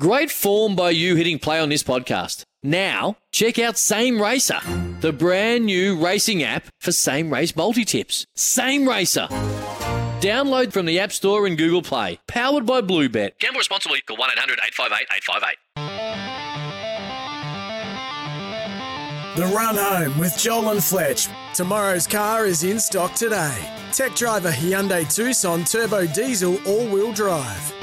Great form by you hitting play on this podcast. Now, check out Same Racer, the brand new racing app for same race multi tips. Same Racer. Download from the App Store and Google Play. Powered by Bluebet. Gamble responsibly. Call 1 800 858 858. The Run Home with Joel and Fletch. Tomorrow's car is in stock today. Tech driver Hyundai Tucson Turbo Diesel All Wheel Drive.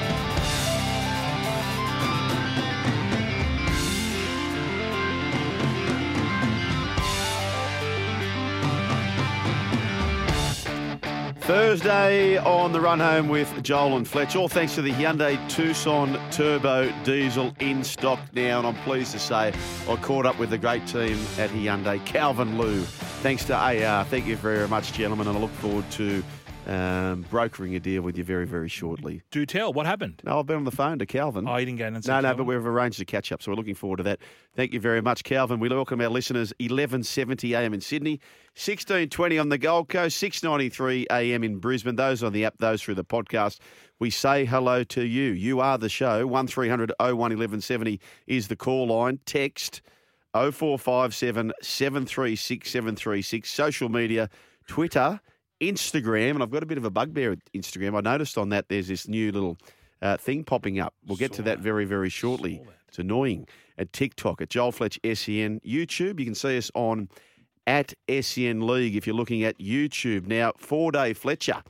Thursday on the run home with Joel and Fletch. All thanks to the Hyundai Tucson Turbo Diesel in stock now. And I'm pleased to say I caught up with the great team at Hyundai, Calvin Liu. Thanks to AR. Thank you very much, gentlemen. And I look forward to um, brokering a deal with you very, very shortly. Do tell. What happened? No, I've been on the phone to Calvin. Oh, you didn't go in and No, no, Calvin? but we've arranged a catch up, so we're looking forward to that. Thank you very much, Calvin. We welcome our listeners 11:70 a.m. in Sydney, 16:20 on the Gold Coast, 6:93 a.m. in Brisbane. Those on the app, those through the podcast. We say hello to you. You are the show. One 1170 is the call line. Text 0457 736 736. Social media, Twitter. Instagram, and I've got a bit of a bugbear with Instagram. I noticed on that there's this new little uh, thing popping up. We'll get to that very, very shortly. It's annoying. At TikTok, at Joel Fletch SEN, YouTube, you can see us on at SEN League if you're looking at YouTube. Now, four day Fletcher.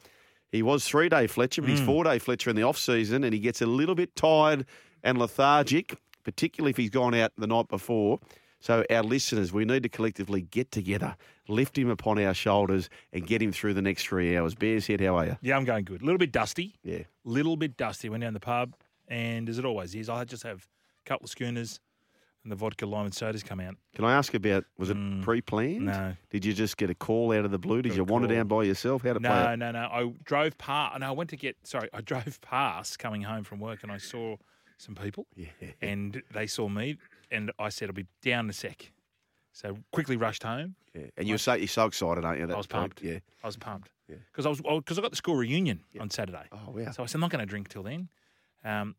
He was three day Fletcher, but he's four day Fletcher in the off season, and he gets a little bit tired and lethargic, particularly if he's gone out the night before. So, our listeners, we need to collectively get together, lift him upon our shoulders, and get him through the next three hours. Bears Head, how are you? Yeah, I'm going good. A little bit dusty. Yeah. Little bit dusty. Went down the pub, and as it always is, I just have a couple of schooners, and the vodka lime and sodas come out. Can I ask about, was it mm. pre planned? no. Did you just get a call out of the blue? Did Got you wander call. down by yourself? How to play No, it? no, no. I drove past. and I went to get. Sorry, I drove past coming home from work, and I saw some people, Yeah. and they saw me, and I said I'll be down in a sec. So quickly rushed home. yeah. And you're so, you're so excited, aren't you? I That was time? pumped. Yeah. I was pumped Yeah. because I was because I got the school reunion on Saturday. Oh, wow. So I said I'm not going to drink till then, um,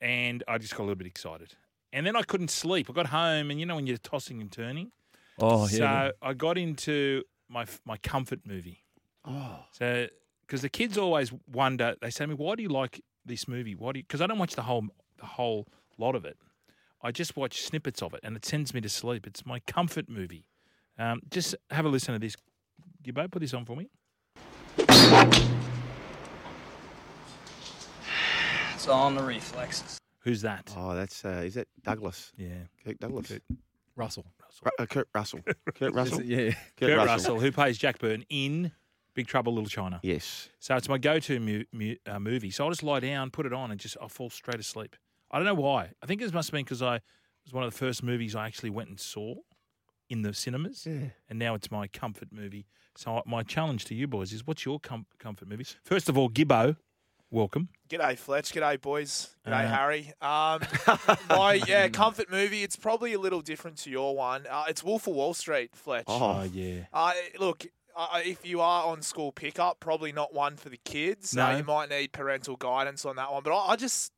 and I just got a little bit excited. And then I couldn't sleep. I got home, and you know when you're tossing and turning. Oh, So I got into my my comfort movie. Oh. So because the kids always wonder, they say to me, "Why do you like this movie? Why do you?" Because I don't watch the whole the whole lot of it. I just watch snippets of it, and it sends me to sleep. It's my comfort movie. Um, just have a listen to this. Gibbo, put this on for me. It's all in the reflexes. Who's that? Oh, that's, uh, is that Douglas? Yeah. Kirk Douglas? Russell. Ru- uh, Kurt Russell. Kurt Russell? Yeah. Kurt Russell. who plays Jack Burton in Big Trouble in Little China. Yes. So it's my go-to mu- mu- uh, movie. So I'll just lie down, put it on, and just I'll fall straight asleep. I don't know why. I think it must have been because I it was one of the first movies I actually went and saw in the cinemas, Yeah. and now it's my comfort movie. So my challenge to you boys is, what's your com- comfort movie? First of all, Gibbo, welcome. G'day, Fletch. G'day, boys. G'day, Uh, Harry. Um, my yeah, comfort movie. It's probably a little different to your one. Uh, it's Wolf of Wall Street, Fletch. Oh, yeah. Uh, look, uh, if you are on school pickup, probably not one for the kids. Uh, No. you might need parental guidance on that one. But I, I just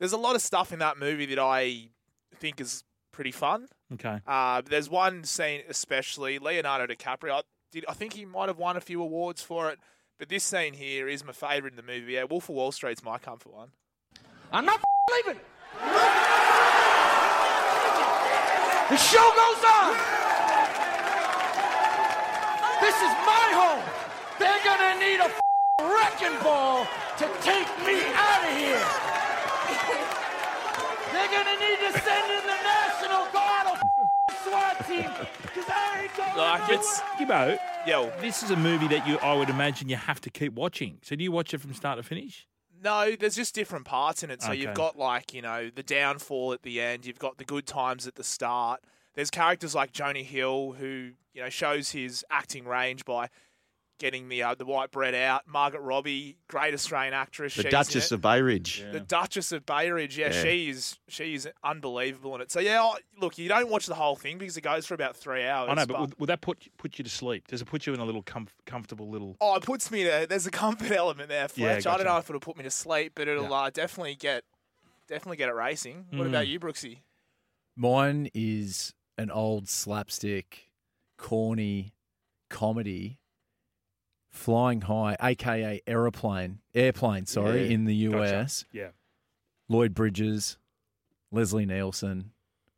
there's a lot of stuff in that movie that I think is pretty fun. Okay. Uh, there's one scene especially Leonardo DiCaprio. I, did, I think he might have won a few awards for it. But this scene here is my favourite in the movie. Yeah, Wolf of Wall Street's my comfort one. I'm not leaving. The show goes on. This is my home. They're gonna need a wrecking ball to take me out of here. They're gonna need to send in the National Guard or SWAT team because I ain't going Like nowhere. it's Gibbo, yo. this is a movie that you I would imagine you have to keep watching. So do you watch it from start to finish? No, there's just different parts in it. So Okay. you've got like you know the downfall at the end. You've got the good times at the start. There's characters like Jonah Hill who you know shows his acting range by getting the uh, the white bread out. Margot Robbie, great Australian actress. the she's in Duchess it. of Bayridge. the Duchess of Bayridge. Yeah, Yeah. she is she is unbelievable in it. So yeah, look, you don't watch the whole thing because it goes for about three hours. I know, but would, would that put put you to sleep? Does it put you in a little comf- comfortable little? Oh, it puts me to. There's a comfort element there, Yeah, Fletch. I don't know if it'll put me to sleep, but it'll Yeah. uh, definitely get definitely get it racing. What Mm. about you, Brooksy? Mine is an old slapstick, corny comedy, Flying High, aka Aeroplane, Airplane, sorry, Yeah, in the Gotcha. US. Yeah. Lloyd Bridges, Leslie Nielsen,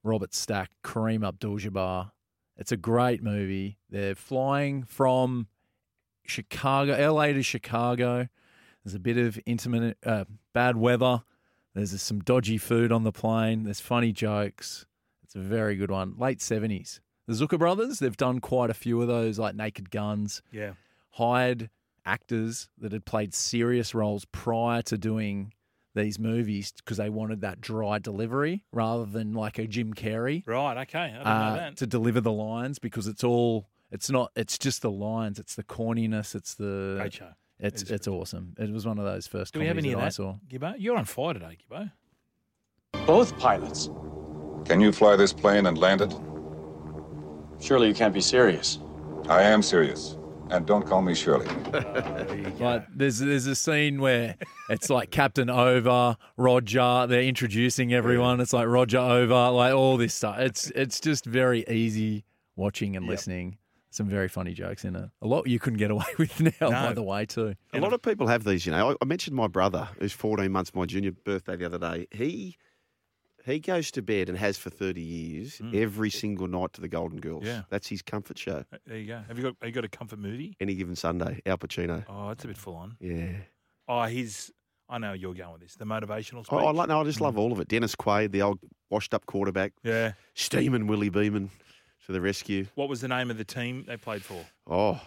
Robert Stack, Kareem Abdul-Jabbar. It's a great movie. They're flying from Chicago, LA to Chicago. There's a bit of intimate, uh, bad weather. There's some dodgy food on the plane. There's funny jokes. It's a very good one. Late 70s. The Zucker brothers, they've done quite a few of those, like Naked Guns Yeah. Hired actors that had played serious roles prior to doing these movies because they wanted that dry delivery rather than like a Jim Carrey Right. Okay. I didn't uh, know that. to deliver the lines because it's all it's not it's just the lines it's the corniness it's the Great show. it's It is it's awesome it was one of those first Do we have comedies any of that I saw Gibbo? You're on fire today, Gibbo. Both pilots. Can you fly this plane and land it? Surely you can't be serious. I am serious. And don't call me Shirley. Like there's there's a scene where it's like Captain Over, Roger. They're introducing everyone. It's like Roger Over, like all this stuff. It's it's just very easy watching and listening. Some very funny jokes in it. A lot you couldn't get away with now, by the way, too. A lot of people have these, you know. I, I mentioned my brother, who's 14 months, my junior birthday the other day. He he goes to bed and has for 30 years mm. every single night to the Golden Girls. Yeah. That's his comfort show. Uh, there you go. Have you got have you got a comfort movie? Any given Sunday, Al Pacino. Oh, it's a bit full on. Yeah. Oh, he's. I know you're going with this. The motivational oh, speech. I, I, like, no, I just love mm. all of it. Dennis Quaid, the old washed up quarterback, Yeah. steaming Willie Beamen to the rescue. What was the name of the team they played for? Oh,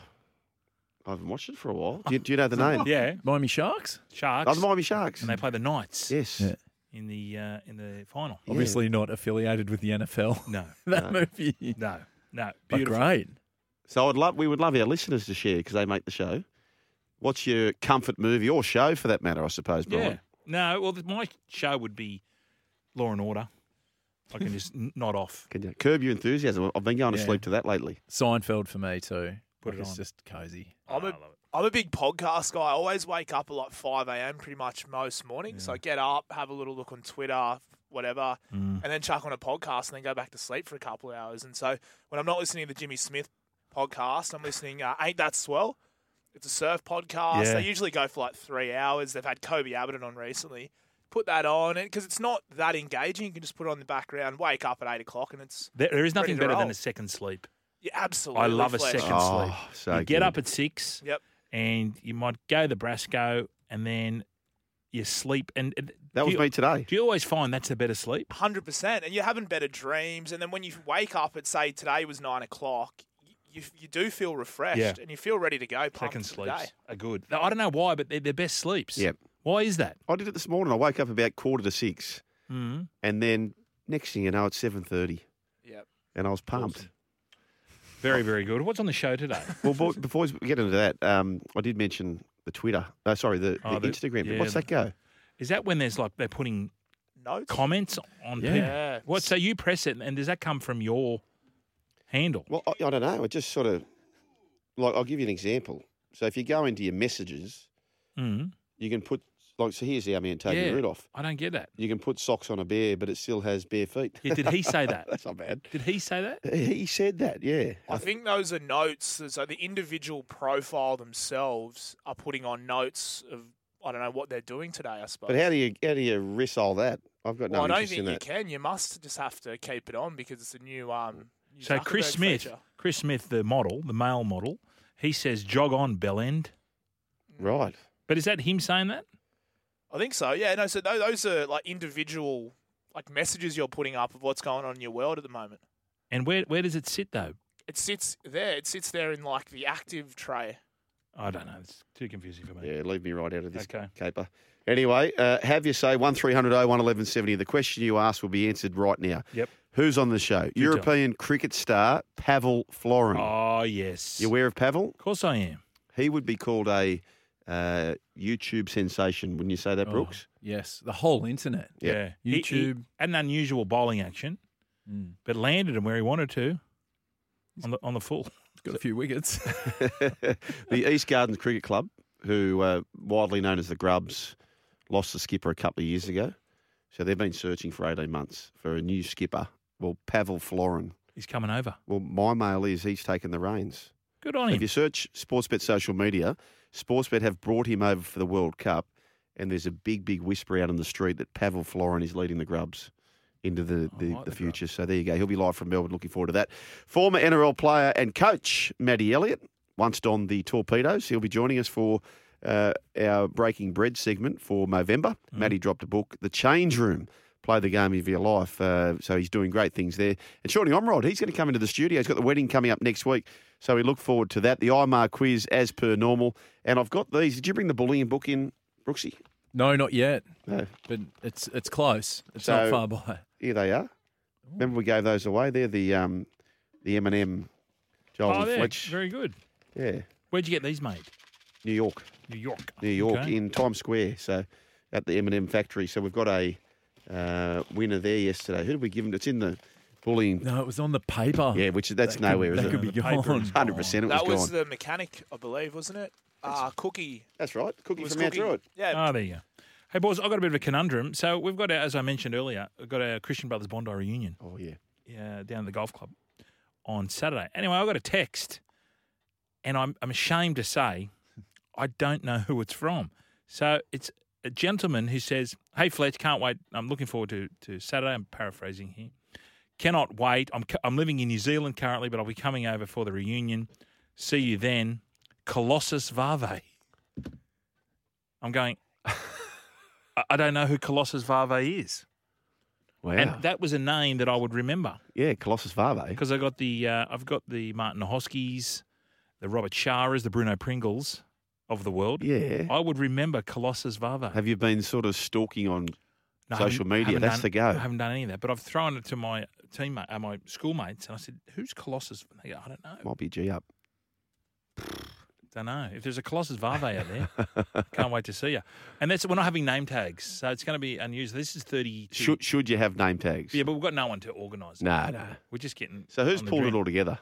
I haven't watched it for a while. Do you, do you know the name? Yeah, Miami Sharks? Sharks. Oh, the Miami Sharks. and they play the Knights Yes. Yeah. In the uh, in the final. Obviously not affiliated with the NFL. No, that movie. no, no. But Beautiful. great. So I'd love, we would love our listeners to share because they make the show. What's your comfort movie or show for that matter? I suppose, Brian. Yeah. No, well, th- my show would be Law and Order. I can just n- nod off. Can you curb your enthusiasm? I've been going to Yeah. sleep to that lately. Seinfeld for me, too. Put it it's on. just cozy. I'm Oh, I a, love it. I'm a big podcast guy. I always wake up at like 5 a.m. pretty much most mornings. So I get up, have a little look on Twitter, whatever, Mm. and then chuck on a podcast and then go back to sleep for a couple of hours. And so when I'm not listening to the Jimmy Smith podcast, I'm listening, uh, Ain't That Swell? It's a surf podcast. Yeah. They usually go for like three hours. They've had Kobe Abbott on recently. Put that on because it's not that engaging. You can just put it on the background, wake up at eight o'clock, and it's There, there is nothing to better than a second sleep. yeah, absolutely. I love a second Oh, sleep. so you get up at six, Yep. And you might go the Brasco, and then you sleep. And and That was you, me today. Do you always find that's a better sleep? Hundred percent, and you're having better dreams. And then when you wake up at say today was nine o'clock, you you do feel refreshed Yeah. and you feel ready to go. pumped Second for sleeps are good. Now, I don't know why, but they're their best sleeps. Yep. Why is that? I did it this morning. I woke up about quarter to six, Mm. and then next thing you know, it's seven thirty, Yep. and I was pumped. Very, very good. What's on the show today? Well, boy, before we get into that, um, I did mention the Twitter. Uh, sorry, the, Oh, the the- Instagram. yeah, What's that go? Is that when there's like they're putting Notes. comments on Yeah. people? Yeah. What? So you press it, and does that come from your handle? Well, I, I don't know. It just sort of like I'll give you an example. So if you go into your messages, Mm. you can put like so. Here's our man Toby Yeah. Rudolf. I don't get that. You can put socks on a bear, but it still has bare feet. Yeah, did he say that? That's not bad. Did he say that? He said that, yeah. I think those are notes. So the individual profile themselves are putting on notes of I don't know what they're doing today. I suppose. But how do you how do you wrestle that? I've got no well, I don't interest think in you can. You must just have to keep it on because it's a new. Um, new So Chris Smith, feature. Chris Smith, the model, the male model, he says jog on bell end. Right. But is that him saying that? I think so. Yeah. No. So those are like individual like messages you're putting up of what's going on in your world at the moment. And where where does it sit though? It sits there. It sits there in like the active tray. I don't know. It's too confusing for me. Yeah, leave me right out of this Okay. caper. Anyway, uh, have your say 1300 01 1170. The question you asked will be answered right now. Yep. Who's on the show? European cricket star Pavel Florin. Oh yes. You aware of Pavel? Of course I am. He would be called a uh, YouTube sensation, wouldn't you say that, Oh, Brooks? yes, the whole internet. Yeah. He- he YouTube. had an unusual bowling action, Mm. but landed him where he wanted to. On the on the full. Got a few wickets. the East Gardens Cricket Club, who uh, widely known as the Grubs, lost the skipper a couple of years ago. So they've been searching for 18 months for a new skipper. Well, Pavel Florin. He's coming over. Well, my mail is he's taken the reins. Good on If him. If you search Sportsbet social media, Sportsbet have brought him over for the World Cup, and there's a big, big whisper out on the street that Pavel Florin is leading the Grubs into the, the, like the the future. So there you go. He'll be live from Melbourne. Looking forward to that. Former NRL player and coach Matty Elliott, once on the Torpedoes. He'll be joining us for uh, our Breaking Bread segment for November. Matty dropped a book, The Change Room. Play the game of your life. Uh, so he's doing great things there. And Shawnee Omrod, he's going to come into the studio. He's got the wedding coming up next week. So we look forward to that. The IMAR quiz as per normal. And I've got these. Did you bring the bullying book in, Brooksy? No, not yet. No. But it's it's close. It's So- not far by. Here they are. Remember we gave those away? They're the um, the M&M Joel Oh, and there. Fletch. Very good. Yeah, Where'd you get these made? New York. New York. New York Okay. in Times Square. So at the M&M factory. So we've got a uh, winner there yesterday. Who did we give them? It's in the bullying. No, it was on the paper. Yeah, which that's That nowhere, could, is that it? could be gone. Hundred percent, it was that was gone. the mechanic, I believe, wasn't it? Ah, Cookie. That's right. Cookie was from Mount Cookie. Druitt. Yeah. Oh, there you go. Hey, boys, I've got a bit of a conundrum. So we've got, our, as I mentioned earlier, we've got our Christian Brothers Bondi reunion Oh yeah. Yeah, down at the golf club on Saturday. Anyway, I got a text, and I'm, I'm ashamed to say I don't know who it's from. So it's a gentleman who says, "Hey Fletch, can't wait. I'm looking forward to, to Saturday." I'm paraphrasing here. Cannot wait. I'm I'm living in New Zealand currently, but I'll be coming over for the reunion. See you then, Colossus Vave. I'm going. I- don't know who Colossus Vave is, Wow. and that was a name that I would remember yeah, Colossus Vave. because I got the uh, I've got the Martin Hoskies, the Robert Sharas, the Bruno Pringles of the world. Yeah. I would remember Colossus Vave. Have you been sort of stalking on No, social media? That's done- the go. I haven't done any of that, but I've thrown it to my teammate, uh, my schoolmates, and I said, "Who's Colossus?" And they go, "I don't know. Might be G up. Don't know. If there's a Colossus Vave out there, can't wait to see you." And that's we're not having name tags, so it's going to be unusual. This is thirty. Should should you have name tags? yeah, but we've got no one to organise. No, no. We're just getting. So who's pulled it all together?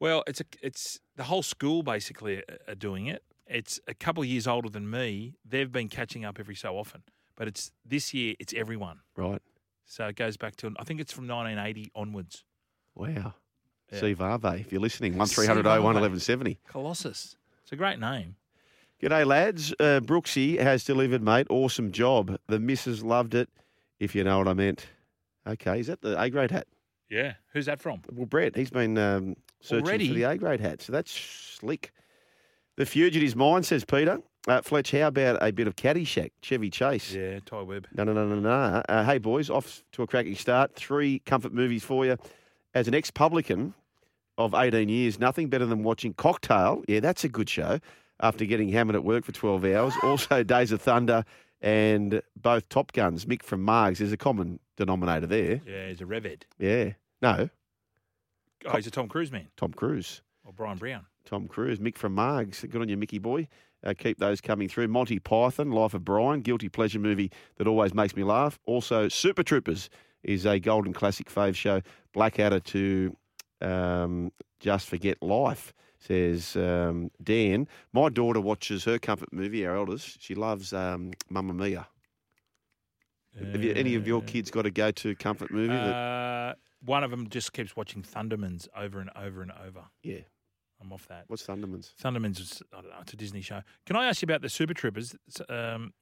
Well, it's a, it's the whole school basically are- are doing it. It's a couple of years older than me. They've been catching up every so often, but it's this year. It's everyone. Right. So it goes back to I think it's from 1980 onwards. Wow. Yeah. See Vave, if you're listening, one See 300 01 Vave. 1170. Colossus. It's a great name. G'day, lads. Uh, Brooksy has delivered, mate. Awesome job. The missus loved it, if you know what I meant. Okay, is that the A grade hat? Yeah. Who's that from? Well, Brett, he's been um, searching Already? for the A grade hat, so that's slick. The fugitive's mine, says Peter. Uh, Fletch, how about a bit of Caddyshack, Chevy Chase? Yeah, Ty Webb. No, no, no, no, no. Uh, hey, boys, off to a cracking start. Three comfort movies for you. As an ex publican of 18 years, nothing better than watching Cocktail. Yeah, that's a good show. After getting hammered at work for 12 hours. Also, Days of Thunder and both Top Guns. Mick from Margs. is a common denominator there. Yeah, he's a Reved. Yeah. No, Oh, he's a Tom Cruise man. Tom Cruise. Or Brian Brown. Tom Cruise, Mick from Margs. Good on you, Mickey boy. Uh, keep those coming through. Monty Python, Life of Brian, guilty pleasure movie that always makes me laugh. Also, Super Troopers is a golden classic fave show. Blackadder to um, Just Forget Life, says um, Dan. My daughter watches her comfort movie, our eldest. She loves um, Mamma Mia. Have you, any of your kids got a go to comfort movie? that, Uh, one of them just keeps watching Thundermans over and over and over. yeah. I'm off that. What's Thundermans? Thundermans is I don't know. It's a Disney show. Can I ask you about the Super Troopers? Um,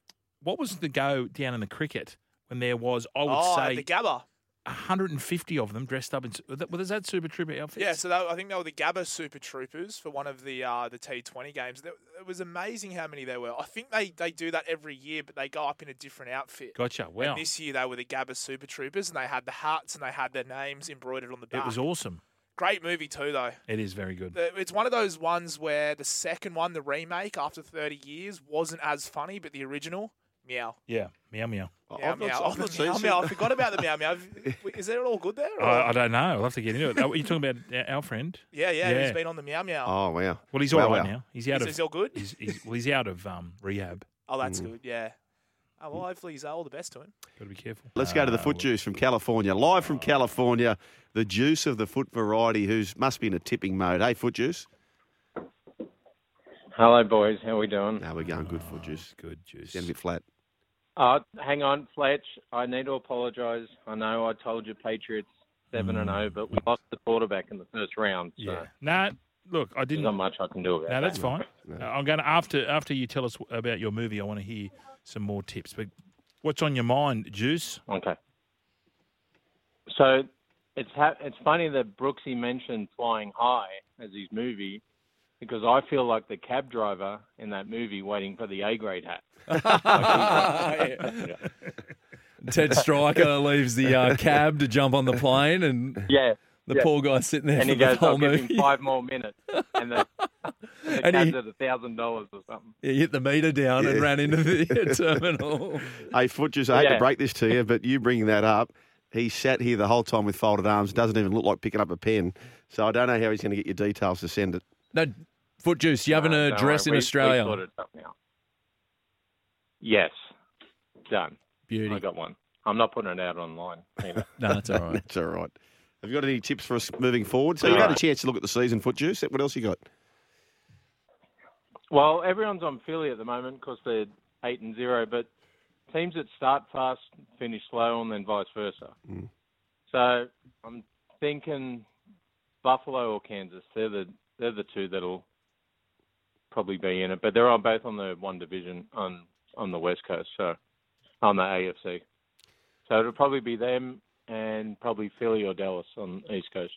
what was the go down in the cricket when there was? I would oh, say the Gabba. 150 of them dressed up in. Was that, Super Trooper outfits? Yeah, so that, I think they were the Gabba Super Troopers for one of the uh, the T20 games. It was amazing how many there were. I think they, they do that every year, but they go up in a different outfit. Gotcha. Wow. And this year they were the Gabba Super Troopers, and they had the hats and they had their names embroidered on the back. It was awesome. Great movie too, though. It is very good. It's one of those ones where the second one, the remake, after 30 years, wasn't as funny, but the original, meow. Yeah. Meow meow. Meow, I've not- meow. I've Oh, not the seen meow, Super- meow. I forgot about the meow, meow. Is it all good there? or- I, I don't know. I'll have to get into it. Are you talking about our friend? yeah, yeah, Yeah. He's been on the meow, meow. Oh, wow. Well, he's all Wow, right wow. now. He's out Is, of. is he all good? He's, he's, well, he's out of um, rehab. Oh, that's Mm. good. Yeah. Oh, well, hopefully he's all the best to him. Got to be careful. Let's go to the Uh, foot juice from California. Live from California, the juice of the foot variety who's must be in a tipping mode. Hey, foot juice. Hello, boys. How are we doing? Now we're going good foot juice. Good juice. Sound a bit flat. Uh, hang on, Fletch. I need to apologise. I know I told you Patriots seven and zero, but we lost the quarterback in the first round. So Yeah. No, look, I there's didn't. not much I can do about No, that. that's fine. Uh, I'm going to after after you tell us about your movie. I want to hear some more tips. But what's on your mind, Juice? Okay. So it's ha- it's funny that Brooksy mentioned Flying High as his movie because I feel like the cab driver in that movie waiting for the A grade hat. Ted Striker leaves the uh, cab to jump on the plane, and Yeah. The yeah. poor guy sitting there and for he the goes, whole "I'll give him five more minutes," and the, and the And he- at a thousand dollars or something. He hit the meter down and ran into the terminal. Hey, Footjuice, I hate to break this to you, but you bringing that up, he sat here the whole time with folded arms. Doesn't even look like picking up a pen. So I don't know how he's going to get your details to send it. No, Foot Juice, you have an No, don't address worry, in we- we Australia. sorted it out now. Yes, done. Beauty. I got one. I'm not putting it out online. No, that's all right. That's all right. Have you got any tips for us moving forward? So you've had a chance to look at the season, Footjuice. What else you got? Well, everyone's on Philly at the moment because they're eight and zero, but teams that start fast finish slow, and then vice versa. Mm. So I'm thinking Buffalo or Kansas. They're the they're the two that'll probably be in it, but they're both on the one division on on the West Coast, so on the AFC. So it'll probably be them and probably Philly or Dallas on the East Coast.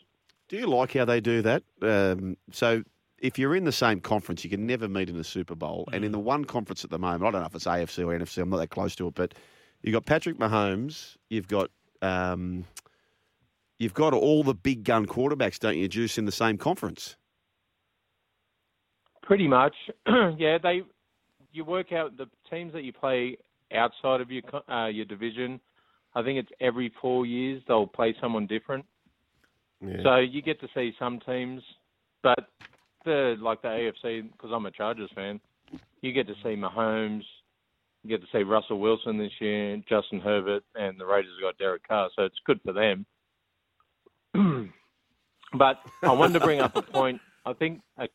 Do you like how they do that? Um, so if you're in the same conference, you can never meet in the Super Bowl. And in the one conference at the moment, I don't know if it's AFC or NFC, I'm not that close to it, but you've got Patrick Mahomes, you've got um, you've got all the big gun quarterbacks, don't you, Juice, in the same conference? Pretty much, yeah. They you work out the teams that you play outside of your uh, your division. I think it's every four years they'll play someone different. Yeah. So you get to see some teams, but the like the AFC because I'm a Chargers fan. You get to see Mahomes, you get to see Russell Wilson this year, Justin Herbert, and the Raiders have got Derek Carr, so it's good for them. but I wanted to bring up a point. I think a,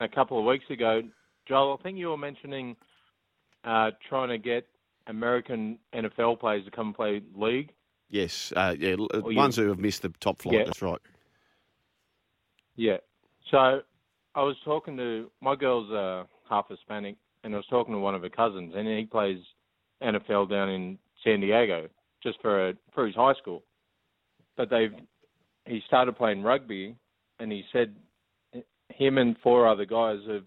a couple of weeks ago, Joel, I think you were mentioning uh, trying to get American NFL players to come and play league. Yes, uh, yeah, l- Or you- ones who have missed the top flight. Yeah. That's right. Yeah. So I was talking to my girl's uh, half Hispanic, and I was talking to one of her cousins, and he plays NFL down in San Diego just for a, for his high school. But they've he started playing rugby, and he said him and four other guys have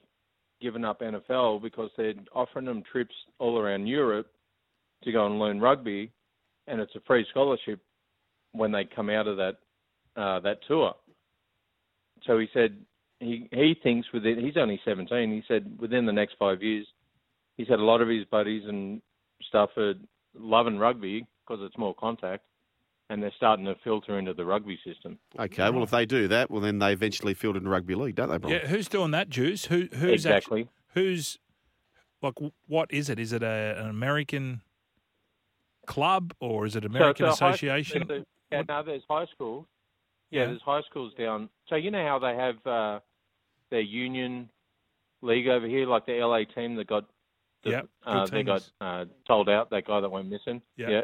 given up NFL because they're offering them trips all around Europe to go and learn rugby, and it's a free scholarship when they come out of that uh, that tour. So he said he he thinks within he's only 17. He said within the next five years, he said a lot of his buddies and stuff are loving rugby because it's more contact, and they're starting to filter into the rugby system. Okay, well, if they do that, well, then they eventually field in rugby league, don't they, Brian? Yeah, who's doing that, Juice? Who who's Exactly. actu- who's like what is it? Is it a, an American club or is it American so high- Association? a- yeah, no, there's high schools. Yeah, Yeah. there's high schools down. So you know how they have uh, their union league over here, like the LA team that got the, Yep, uh, they got uh, told out. That guy that went missing. Yep. Yeah,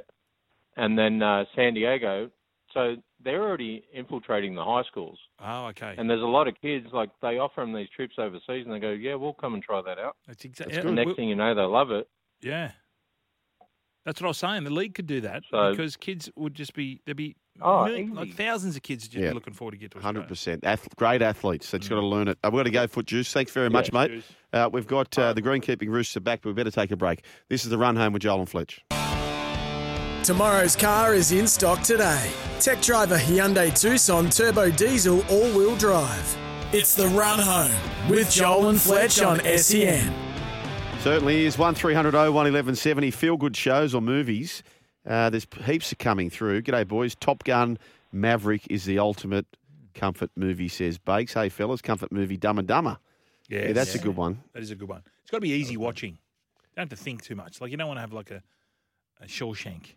and then uh, San Diego. So they're already infiltrating the high schools, oh, okay. and there's a lot of kids like they offer them these trips overseas, and they go, "Yeah, we'll come and try that out." That's exactly. And next thing you know, they love it. Yeah. That's what I was saying. The league could do that So- because kids would just be there'd be Oh, million- like thousands of kids just Yeah. looking forward to get to Australia. Hundred percent, Ath- great athletes. They just got to learn it. We've got to go, Foot Juice. Thanks very much, mate. Uh, we've got uh, the greenkeeping roosters back, but we better take a break. This is the run home with Joel and Fletch. Tomorrow's car is in stock today. Tech driver Hyundai Tucson Turbo Diesel All Wheel Drive. It's the run home with Joel and Fletch on SEN. Certainly is. 1300 01 1170. Feel good shows or movies. Uh, there's heaps of coming through. G'day, boys. Top Gun Maverick is the ultimate comfort movie, says Bakes. Hey, fellas, comfort movie Dumb and Dumber. Yes. Yeah, that's a good one. That is a good one. It's got to be easy watching. You don't have to think too much. Like you don't want to have like a, a Shawshank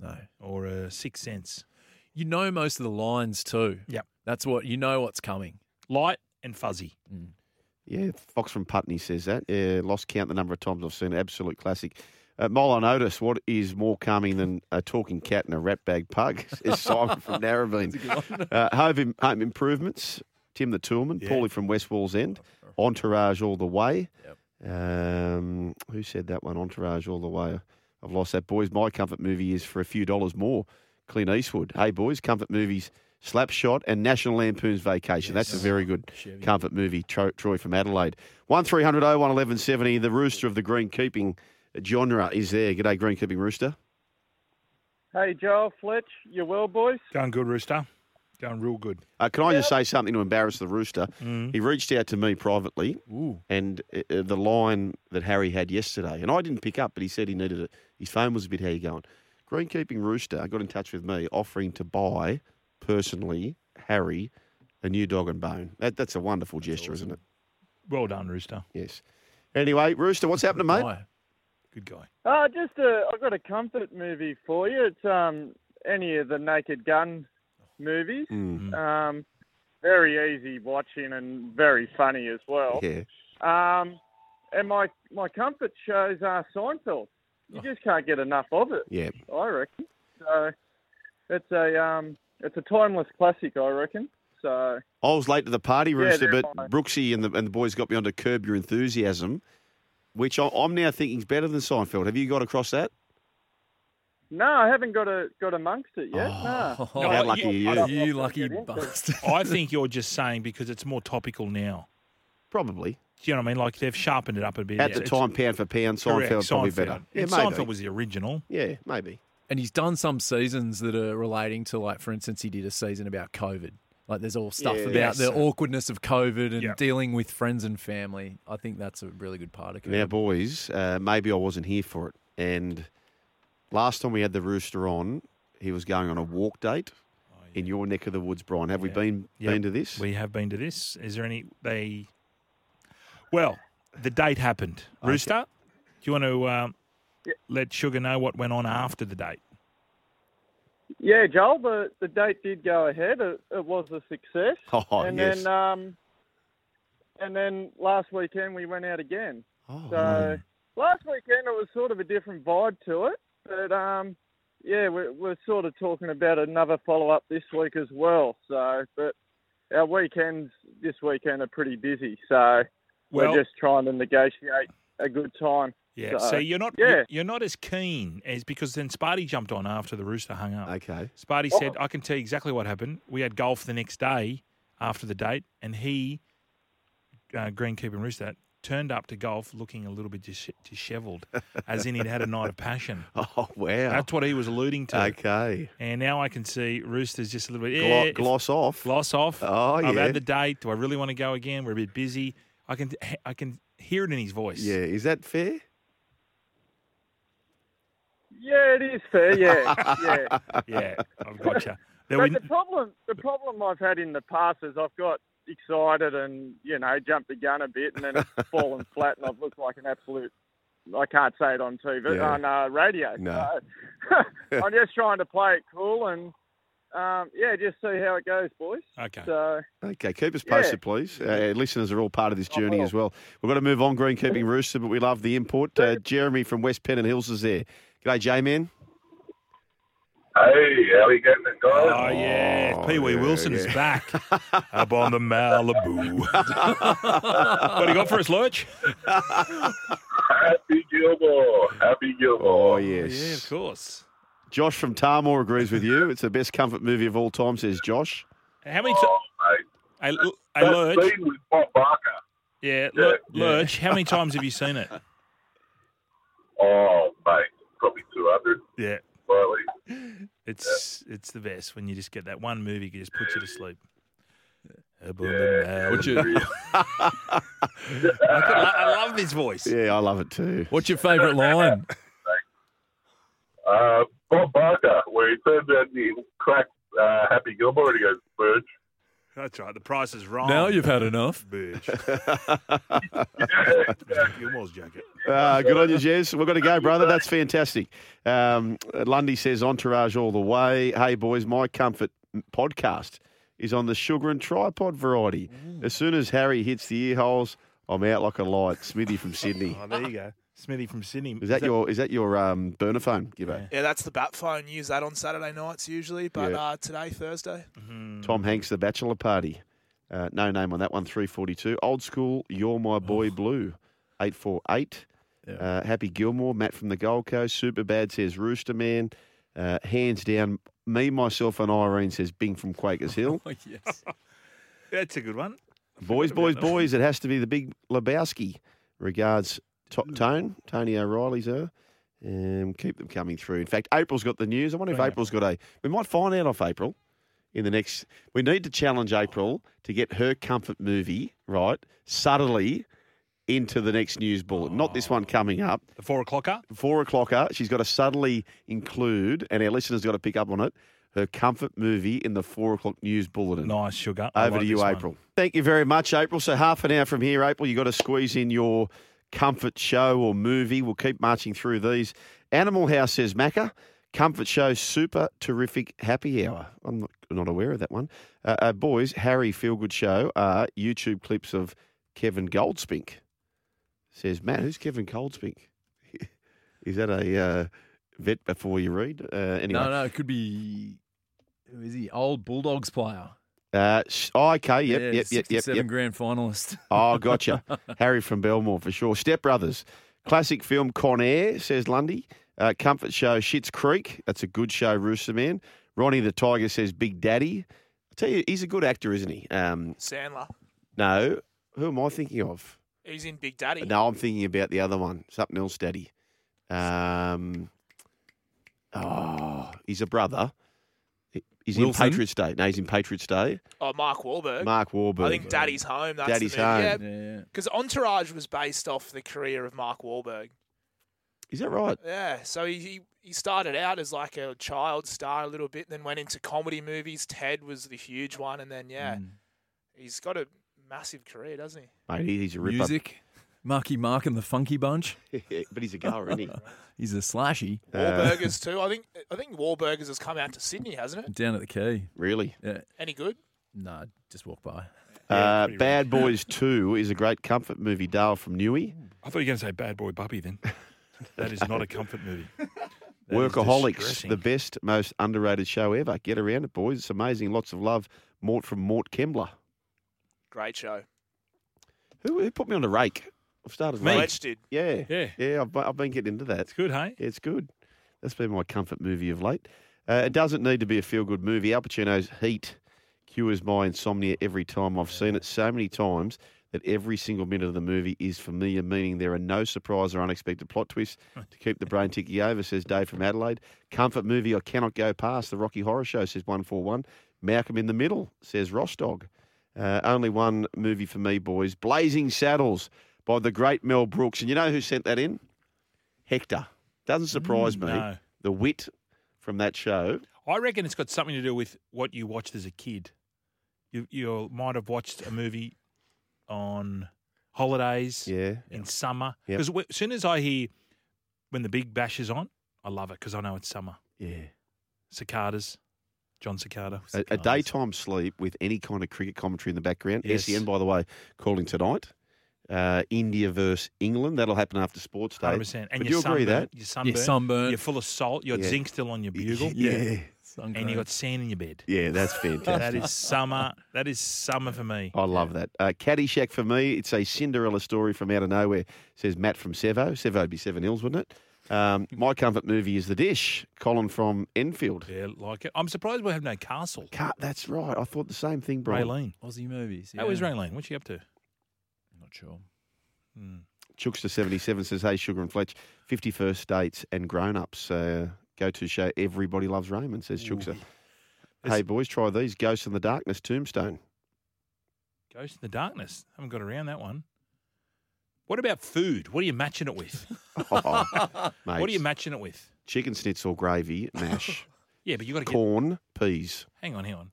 No. or a Sixth Sense. You know most of the lines too. Yep. That's what you know what's coming. Light and fuzzy. Yeah, Fox from Putney says that. Yeah, lost count the number of times I've seen it. Absolute classic. Uh, Molo Otis, what is more calming than a talking cat and a rat bag pug? Is Simon from Narrabeen. Uh, home, home Improvements, Tim the Toolman, Yeah. Paulie from West Wallsend, Entourage all the way. Um, who said that one? Entourage all the way. I've lost that. Boys, my comfort movie is for a few dollars more. Clint Eastwood. Hey, boys, comfort movies, Slapshot and National Lampoon's Vacation. That's a very good comfort movie. Tro- Troy from Adelaide. 1300 01 1170. The rooster of the greenkeeping genre is there. G'day, greenkeeping rooster. Hey, Joel, Fletch, you well, boys? Going good, Rooster. Going real good. Uh, can I just say something to embarrass the rooster? Mm. He reached out to me privately, and uh, uh, the line that Harry had yesterday, and I didn't pick up, but he said he needed it. His phone was a bit how you going. Greenkeeping Rooster got in touch with me, offering to buy personally Harry a new dog and bone. That, that's a wonderful gesture, isn't it? Well done, Rooster. Yes. Anyway, Rooster, what's happening, mate? Good guy. Uh, just uh, I've got a comfort movie for you. It's um any of the Naked Gun movies. Mm. Um, very easy watching and very funny as well. Yeah. Um, and my my comfort shows are Seinfeld. You just can't get enough of it. Yeah. I reckon. So it's a um it's a timeless classic. I reckon. So I was late to the party, Rooster, they're but fine. Brooksy and the, and the boys got me on to Curb Your Enthusiasm, which I, I'm now thinking is better than Seinfeld. Have you got across that? no, I haven't got a got amongst it yet. Oh, no. How lucky are you? You lucky bastard. I think you're just saying because it's more topical now. Probably. Do you know what I mean? Like they've sharpened it up a bit. At the time, pound for pound, Correct, Seinfeld probably Seinfeld. better. Yeah, And maybe. Seinfeld was the original. Yeah, maybe. And he's done some seasons that are relating to, like, for instance, he did a season about COVID. Like, there's all stuff Yeah. about Yes. the awkwardness of COVID and Yeah. dealing with friends and family. I think that's a really good part of it. Now, boys, uh, maybe I wasn't here for it. And last time we had the rooster on, he was going on a walk date in your neck of the woods, Brian. Have we been Yep. been to this? We have been to this. Is there any they? Well, the date happened. Rooster, do you want to um, let Sugar know what went on after the date? Yeah, Joel, the, the date did go ahead. It, it was a success. Oh, and yes. then um, and then last weekend we went out again. Oh, so last weekend it was sort of a different vibe to it, but um, yeah, we're, we're sort of talking about another follow up this week as well. So, but our weekends this weekend are pretty busy, so Well- we're just trying to negotiate a good time. Yeah. So, So you're not Yeah. you're, you're not as keen as because then Sparty jumped on after the rooster hung up. Okay. Sparty Oh. said, "I can tell you exactly what happened. We had golf the next day after the date, and he, uh, greenkeeper and rooster, turned up to golf looking a little bit dis- dishevelled, as in he'd had a night of passion. Oh, wow. That's what he was alluding to. Okay. And now I can see Rooster's just a little bit Glo- yeah, if- gloss off. Gloss off. Oh, I've yeah. had the date. Do I really want to go again? We're a bit busy. I can I can hear it in his voice. Yeah, is that fair? Yeah, it is fair. Yeah, yeah. yeah, I've got you. But the problem, the problem I've had in the past is I've got excited and you know jumped the gun a bit, and then it's fallen flat, and I've looked like an absolute. I can't say it on TV Yeah. on uh, radio. No. So I'm just trying to play it cool and um, yeah, just see how it goes, boys. Okay. So Okay, keep us Yeah. posted, please. Uh, listeners are all part of this journey as well. We've got to move on, greenkeeping rooster, but we love the import. Uh, Jeremy from West Pennant Hills is there. G'day, J-Man. Hey, how are you getting it, guys? Oh yeah, oh, Pee Wee Wilson is back up on the Malibu. what do you got for us, Lurch? Happy Gilmore. Happy Gilmore. Oh, yes. Oh, yeah, of course. Josh from Tahmoor agrees with you. It's the best comfort movie of all time, says Josh. How many? times? Oh, mate. hey, L- Lurch. scene with Bob Barker. Yeah, Yeah, Lur- yeah. Lurch. How many times have you seen it? Oh, mate. Probably 200. Yeah. Slightly. It's it's the best when you just get that one movie that just puts you to sleep. Up Yeah. the What's Malibu. your, I, I love his voice. Yeah, I love it too. what's your favourite line? Uh, Bob Barker, where he turns out and he cracks uh, Happy Gilmore and he goes, Birch. That's right. The price is wrong. Now you've had enough. Bitch. Gilmore's jacket. Uh, good on you, Jez. We've got to go, brother. That's fantastic. Um, Lundy says entourage all the way. Hey, boys, my comfort podcast is on the sugar and tripod variety. As soon as Harry hits the ear holes, I'm out like a light. Smithy from Sydney. Oh, there you go. Smithy from Sydney. Is that, your is that your um, burner phone, Gibbo? Yeah, that's the bat phone. Use that on Saturday nights usually, but Yeah. uh, today Thursday. Tom Hanks, The Bachelor Party. Uh, no name on that one, 342. Old School, You're My Boy Blue, 848. Uh, Happy Gilmore, Matt from the Gold Coast. Super Bad says Rooster Man. Uh, hands down, me, myself, and Irene says Bing from Quakers Hill. yes. That's a good one. boys, boys, boys, it has to be the big Lebowski. Regards, to- Tone, Tony O'Reilly's her. Um, keep them coming through. In fact, April's got the news. I wonder if. April's got a. We might find out off April in the next. We need to challenge April to get her comfort movie right subtly into the next news bulletin. Not this one coming up. The four o'clocker. Four o'clocker. She's got to subtly include, and our listeners got to pick up on it. Her comfort movie in the four o'clock news bulletin. Nice sugar. I Over like to you, this one. April. Thank you very much, April. So half an hour from here, April, you've got to squeeze in your comfort show or movie. We'll keep marching through these. Animal House says Macca. Comfort show, super terrific happy hour. I'm not, not aware of that one. Uh, uh, boys, Harry Feel Good Show are YouTube clips of Kevin Goldspink. Says Matt, who's Kevin Goldspink? Is that a uh, vet before you read? Uh, anyway, No, no, it could be. Who is he? Old Bulldogs player. Uh, sh- oh, okay, yep, Yeah, yep, yep, yep, 67 yep. grand finalist. Oh, gotcha. Harry from Belmore for sure. Step Brothers. Classic film Con Air, says Lundy. Uh, comfort show Schitt's Creek. That's a good show, Rooster Man. Ronnie the Tiger says Big Daddy. I tell you, he's a good actor, isn't he? Um, Sandler. no, who am I thinking of? He's in Big Daddy. No, I'm thinking about the other one. Something else, Daddy. Um, oh, he's a brother. He- He's Wilson? in Patriots Day. No, he's in Patriots Day. Oh, Mark Wahlberg. Mark Wahlberg. I think Daddy's Home. That's Daddy's the movie. Home. Yeah, Yeah. because Entourage was based off the career of Mark Wahlberg. Is that right? Yeah, so he, he he started out as like a child star a little bit, then went into comedy movies. Ted was the huge one, and then yeah, Mm. he's got a massive career, doesn't he? Mate, he- he's a ripper. Music. Marky Mark and the Funky Bunch. but he's a goer, isn't he? He's a slashy. Wahlburgers too. I think I think Wahlburgers has come out to Sydney, hasn't it? Down at the Quay. Really? Yeah. Any good? No, just walk by. Uh, Bad Boys 2 is a great comfort movie. Dale from Newey. I thought you were going to say Bad Boy Bubby then. that is not a comfort movie. That is Workaholics, distressing. the best, most underrated show ever. Get around it, boys. It's amazing. Lots of love. Mort from Mort Kembla. Great show. Who, who put me on the rake? I've started Me. rake. Fletch. Yeah. Yeah. Yeah, I've, I've been getting into that. It's good, hey? Yeah, it's good. That's been my comfort movie of late. Uh, it doesn't need to be a feel good movie. Al Pacino's Heat cures my insomnia every time I've seen it so many times that every single minute of the movie is familiar, meaning there are no surprise or unexpected plot twists to keep the brain ticking over, says Dave from Adelaide. Comfort movie I cannot go past. The Rocky Horror Show, says 141. Malcolm in the Middle, says Rostog. Uh, only one movie for me, boys. Blazing Saddles by the great Mel Brooks. And you know who sent that in? Hector. Doesn't mm, surprise me. no. The wit from that show. I reckon it's got something to do with what you watched as a kid. You you might have watched a movie on holidays Yeah. in summer. Yep. Because as soon as I hear when the big bash is on, I love it because I know it's summer. Yeah. Cicadas, John Cicada. A, a daytime sleep with any kind of cricket commentary in the background. Yes. SEN, by the way, calling tonight. Uh, India versus England. That'll happen after sports day. 100%. And But you're agree that? You're sunburnt. You're sunburnt. You're full of salt. You got Yeah. zinc still on your bugle. Yeah. And you got sand in your bed. Yeah, that's fantastic. That is summer. That is summer for me. I love that. Uh, Caddyshack for me, it's a Cinderella story from out of nowhere, says Matt from Sevo. Sevo would be Seven Hills, wouldn't it? Um, my comfort movie is The Dish, Colin from Enfield. Yeah, like it. I'm surprised we have no castle. Car- that's right. I thought the same thing, Brian. Raylene. Aussie movies. How yeah. is Raylene? What's she up to? Not sure. Chookster77 says, Hey, Sugar and Fletch, 51st dates and grown ups. Uh, go to show Everybody Loves Raymond, says Chookster. Hey, boys, try these Ghosts in the Darkness Tombstone. Ghost in the Darkness. Haven't got around that one. What about food? What are you matching it with? Oh, mate, what are you matching it with? Chicken schnitzel gravy, mash, Yeah, but you got to get. corn, peas. Hang on, hang on.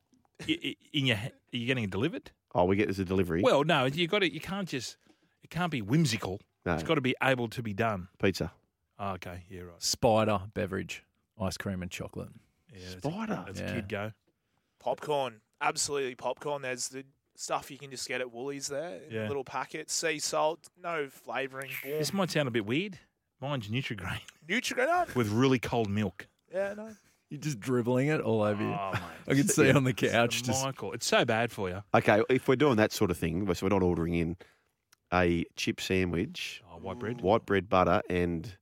I- I- In your, are you getting it delivered? Oh, we get as a delivery. Well, no. You got to. You can't just. It can't be whimsical. No. It's got to be able to be done. Pizza. Oh, okay, yeah, right. Spider beverage, ice cream and chocolate. Yeah, that's a- Spider. That's Yeah. a kid go. Popcorn, absolutely popcorn. There's the stuff you can just get at Woolies there, in Yeah. little packets, sea salt, no flavouring. Boom. This might sound a bit weird. Mine's Nutrigrain Nutrigrain. with really cold milk. Yeah, no. You're just dribbling it all over you. Oh, mate. I can see on the couch. It's Just, Michael, it's so bad for you. Okay, if we're doing that sort of thing, so we're not ordering in a chip sandwich, Oh, white bread. white bread butter, and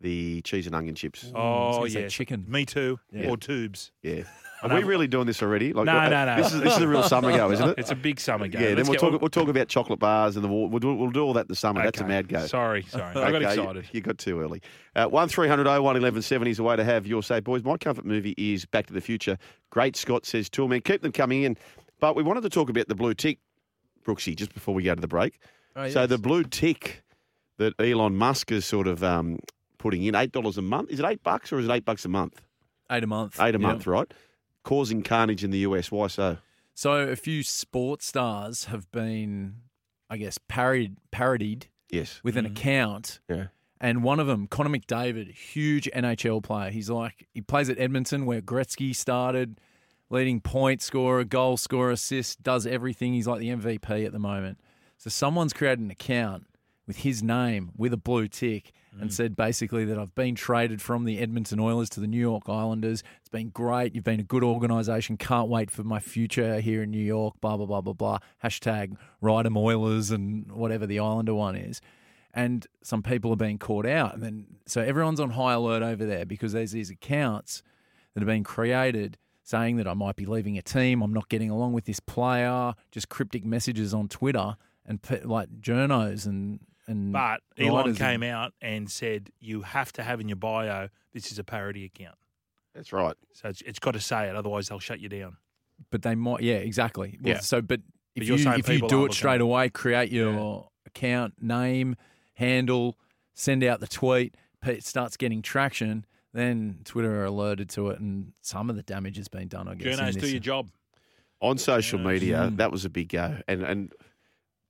the cheese and onion chips. Oh, gonna yeah. chicken. Me too. Yeah. Or tubes. Yeah. I Are we really doing this already? Like, No, uh, no, no. This is, this is a real summer go, isn't it? It's a big summer go. yeah, then Let's we'll get- talk, we'll talk about chocolate bars and the wa- we'll do, we'll do all that in the summer. That's a Okay. mad go. Sorry, sorry. I got Okay, you- excited. You, got too early. Uh, 1300 01 1170 is the way to have your say. Boys, my comfort movie is Back to the Future. Great Scott says, Toolman, keep them coming in. But we wanted to talk about the blue tick, Brooksy, just before we go to the break. Oh, So the blue tick that Elon Musk is sort of um, putting in, $8 a month. Is it 8 bucks or is it 8 bucks a month? eight a month. 8 a Yeah. month, right? Causing carnage in the US. Why so? So a few sports stars have been, I guess, parodied, parodied Yes. with an mm. account. Yeah. And one of them, Connor McDavid, huge NHL player. He's like he plays at Edmonton where Gretzky started, leading point scorer, goal scorer, assist, does everything. He's like the MVP at the moment. So someone's created an account with his name with a blue tick and mm. said basically that I've been traded from the Edmonton Oilers to the New York Islanders. It's been great. You've been a good organisation. Can't wait for my future here in New York. Blah blah blah blah blah. Hashtag ride 'em Oilers and whatever the Islander one is. And some people are being caught out, and then so everyone's on high alert over there because there's these accounts that have been created saying that I might be leaving a team. I'm not getting along with this player. Just cryptic messages on Twitter and like journos and and But Elon came and- out and said you have to have in your bio this is a parody account. That's right. So it's, it's got to say it, otherwise they'll shut you down. but they might yeah exactly Well, Yeah. so but if you're you saying if you do it straight looking- away create your account name handle send out the tweet pe- it starts getting traction then twitter are alerted to it and some of the damage has been done i guess in Journos, do your job. on social Yes. media, Mm. that was a big go, and and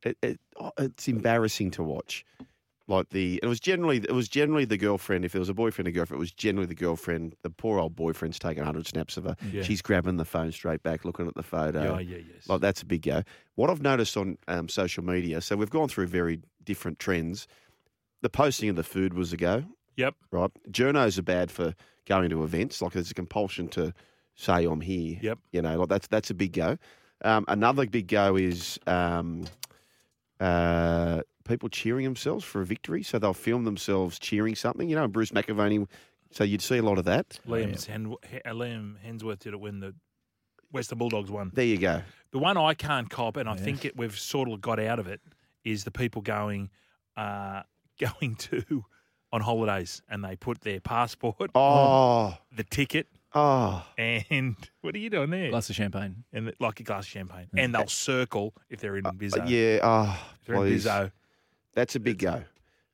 it, it, oh, it's embarrassing to watch. Like the, it was generally it was generally the girlfriend. If there was a boyfriend, a girlfriend, it was generally the girlfriend. The poor old boyfriend's taking hundred snaps of her. Yeah. She's grabbing the phone straight back, looking at the photo. Yeah, yeah, yes. Like that's a big go. What I've noticed on um, social media, so we've gone through very different trends. The posting of the food was a go. Yep. Right. Journos are bad for going to events. Like there's a compulsion to say I'm here. Yep. You know, like that's that's a big go. Um, another big go is um, uh, people cheering themselves for a victory. So they'll film themselves cheering something. You know, Bruce McAvaney. So you'd see a lot of that. Liam's Hen- He- uh, Liam Hemsworth did it when the Western Bulldogs won. There you go. The one I can't cop, and I Yeah. think it, we've sort of got out of it, is the people going uh, going to on holidays and they put their passport, Oh, the ticket, oh. and what are you doing there? glass of champagne and the, like a glass of champagne, and they'll circle if they're in Bizzo. Uh, yeah. Oh, if they're in please. Bizzo. That's a big go.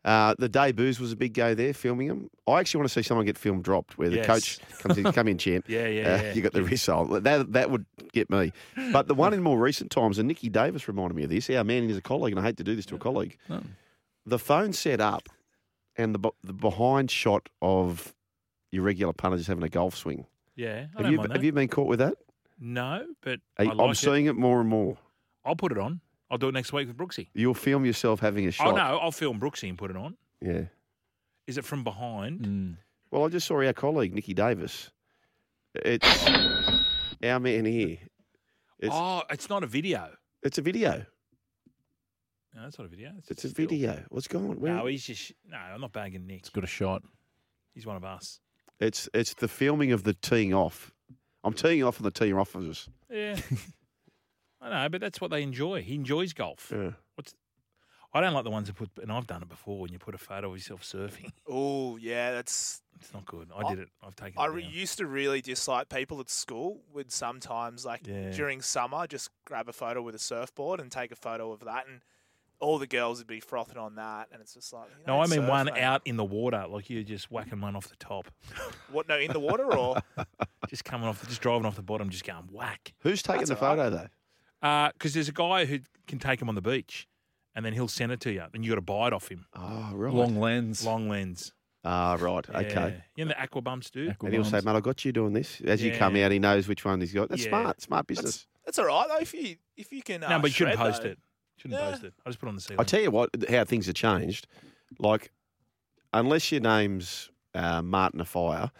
Uh, the debuts was a big go there, filming them. I actually want to see someone get film dropped where the Yes. coach comes in, come in, champ. Yeah, yeah, Uh, yeah. You got the wrist hold. That that would get me. But the one in more recent times, and Nicky Davis reminded me of this. Our man is a colleague, and I hate to do this to a colleague. Oh. The phone set up, and the be- the behind shot of your regular punter just having a golf swing. Yeah, I Have don't you mind have you been caught with that? No, but Are- I I'm like it. seeing it more and more. I'll put it on. I'll do it next week with Brooksy. You'll film yourself having a shot. Oh no, I'll film Brooksy and put it on. Yeah. Is it from behind? Mm. Well, I just saw our colleague Nikki Davis. It's our man here. It's oh, it's not a video. it's a video. No, it's not a video. It's, It's a still. video. What's going on? Where- No, he's just no. I'm not bagging Nick. it's got a shot He's one of us. It's it's the filming of the teeing off. I'm teeing off on the teeing off of us. Yeah, I know, but that's what they enjoy. He enjoys golf. Yeah. What's I don't like the ones that put, and I've done it before. When you put a photo of yourself surfing, Oh yeah, that's. it's not good. I did it. I've taken. I it re- used to really dislike people at school would sometimes like Yeah. during summer just grab a photo with a surfboard and take a photo of that and all the girls would be frothing on that and it's just like you No, I mean surf, one mate. out in the water, like you're just whacking one off the top, what no in the water or just coming off, just driving off the bottom, just going whack. Who's taking That's the all right. photo though? Because there's a guy who can take them on the beach, and then he'll send it to you. Then you got to buy it off him. Oh right. long lens Long lens. Ah right. Yeah. Okay. You know the Aquabumps, dude. Aqua And he'll say, bombs. "Mate, I got you doing this." As you come out, he knows which one he's got. That's Yeah. smart. Smart business. that's all right though if you if you can uh, no, but you shouldn't shred, post though. it. Shouldn't Yeah. post it. I just put it on the ceiling. I tell you what, how things have changed. Like unless your name's uh, Martin Afire,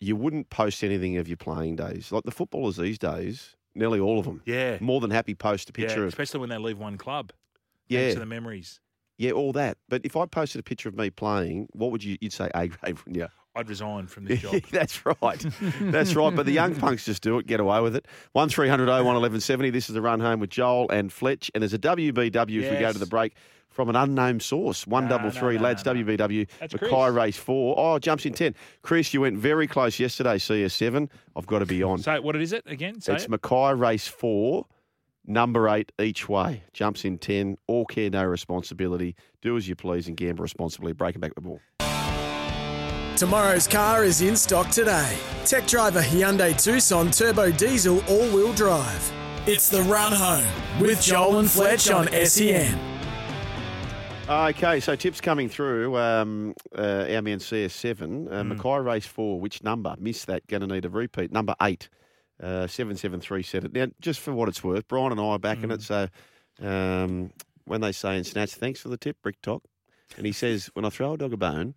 you wouldn't post anything of your playing days. Like the footballers these days, nearly all of them. Yeah. More than happy post a picture yeah, of especially when they leave one club. Yeah. To the memories. yeah, all that. But if I posted a picture of me playing, what would you? You'd say A grade, wouldn't you? I'd resign from this job. That's right. That's right. But the young punks just do it, get away with it. 1300 01 1170. This is the run home with Joel and Fletch. And there's a WBW as we go to the break from an unknown source. One double three, no, no, lads. no. WBW. That's Mackay Chris. race four. Oh, jumps in 10. Chris, you went very close yesterday, CS7. I've got to be on. So what is it again? Say it's it. Mackay race four, number eight each way. Jumps in 10. All care, no responsibility. Do as you please and gamble responsibly. Breaking back the ball. Tomorrow's car is in stock today. Tech driver Hyundai Tucson Turbo Diesel All Wheel Drive. It's the run home with Joel and Fletch on SEN. Okay, so tips coming through. Um, uh, our man CS7, uh, Hmm. Mackay race four. Which number? Missed that. Going to need a repeat. Number eight. Uh, seven seven three said it. Now, just for what it's worth, Brian and I are backing Hmm. it. So um, when they say in snatch, thanks for the tip, Brick Top. And he says, when I throw a dog a bone,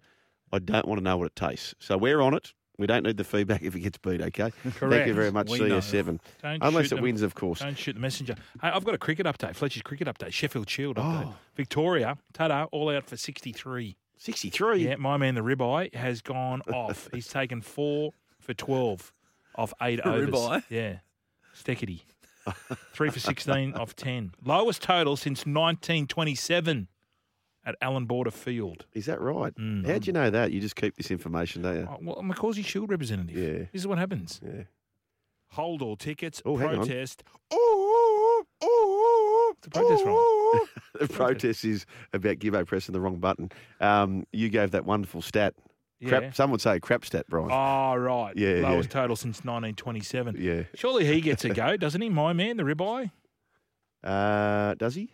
I don't want to know what it tastes. So we're on it. We don't need the feedback if it gets beat. Okay. Correct. Thank you very much, We know. CS7. Don't Unless shoot it them- wins, of course. Don't shoot the messenger. Hey, I've got a cricket update. Fletcher's cricket update. Sheffield Shield update. Oh. Victoria, ta all out for 63. 63? Yeah, my man, the ribeye, has gone off. He's taken four for 12 off eight The overs. ribeye? Yeah. Steketee. Three for 16 off 10. Lowest total since 1927 at Allan Border Field. Is that right? Mm. How'd you know that? You just keep this information, don't you? Oh, well, I'm a Causey Shield representative. Yeah. This is what happens. Yeah. Hold all tickets. Oh, protest. What's the protest from? the protest is about Gibbo pressing the wrong button. Um, you gave that wonderful stat. Yeah. Crap, some would say crap stat, Brian. Oh, right. Yeah, yeah. Lowest total since 1927. Yeah. Surely he gets a go, doesn't he, my man, the ribeye? Uh, does he?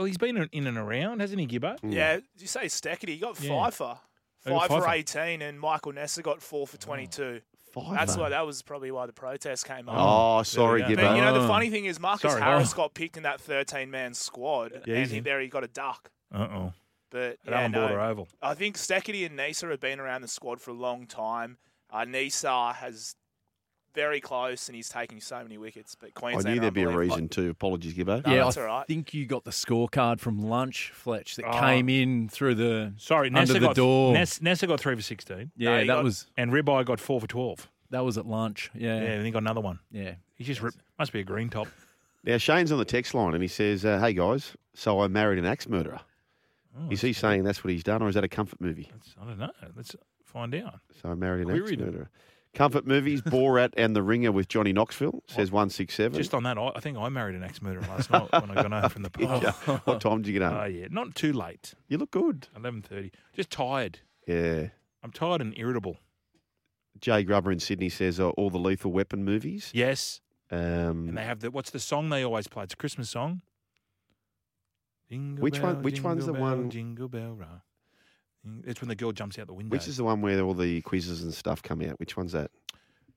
Well, he's been in and around, hasn't he, Gibbo? Yeah, you say Steketee? He got Yeah. Pfeiffer. Who got Five for Pfeiffer? 18, and Michael Neser got four for 22. Pfeiffer. That's why that was probably why the protest came up. Oh, sorry, we go. Gibbo. But you know, the Oh. funny thing is, Marcus Sorry. Harris Oh. got picked in that 13 man squad, Yeah, and he's he, in. there he got a duck. Uh oh. But At yeah, Allan no. Border Oval. I think Steketee and Neser have been around the squad for a long time. Uh, Neser has very close, and he's taking so many wickets. But queens I knew there'd be a unbelievable. reason to. Apologies, Gibbo. No, yeah, that's I all right. think you got the scorecard from lunch, Fletch, that Oh. came in through the Sorry, under Neser the got, door. Ness, Neser got three for 16. yeah, No, that got- was And Ribeye got four for 12. that was at lunch. Yeah, Yeah, and he got another one. yeah. He just ripped. Must be a green top. Now, Shane's on the text line and he says, uh, Hey, guys, so I married an axe murderer. Oh, Is he saying that's what he's done, or is that a comfort movie? that's- I don't know. Let's find out. So I married an axe them. murderer. Comfort movies, Borat and The Ringer with Johnny Knoxville, says 167. Just on that, I, I think I married an ex murderer last night when I got home from the pub. What time did you get home? Oh, yeah. Not too late. you look good. 11.30. Just tired. Yeah. I'm tired and irritable. Jay Grubber in Sydney says uh, all the Lethal Weapon movies. Yes. Um, And they have the, what's the song they always play? It's a Christmas song. Jingle Which one- bell, which one's the bell, one- Jingle bell rock. It's when the girl jumps out the window. which is the one where all the quizzes and stuff come out? Which one's that?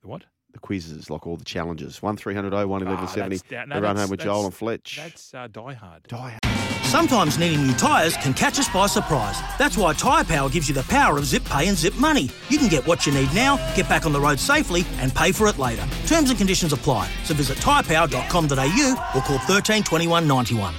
the what? The quizzes, like all the challenges. 1300 01 1170. Ah, that's- the no, run home with Joel and Fletch. That's uh, Die Hard. Die Hard. Sometimes needing new tyres can catch us by surprise. That's why Tyre Power gives you the power of zip pay and zip money. You can get what you need now, get back on the road safely, and pay for it later. Terms and conditions apply. So visit tyrepower.com.au or call 13 21 91.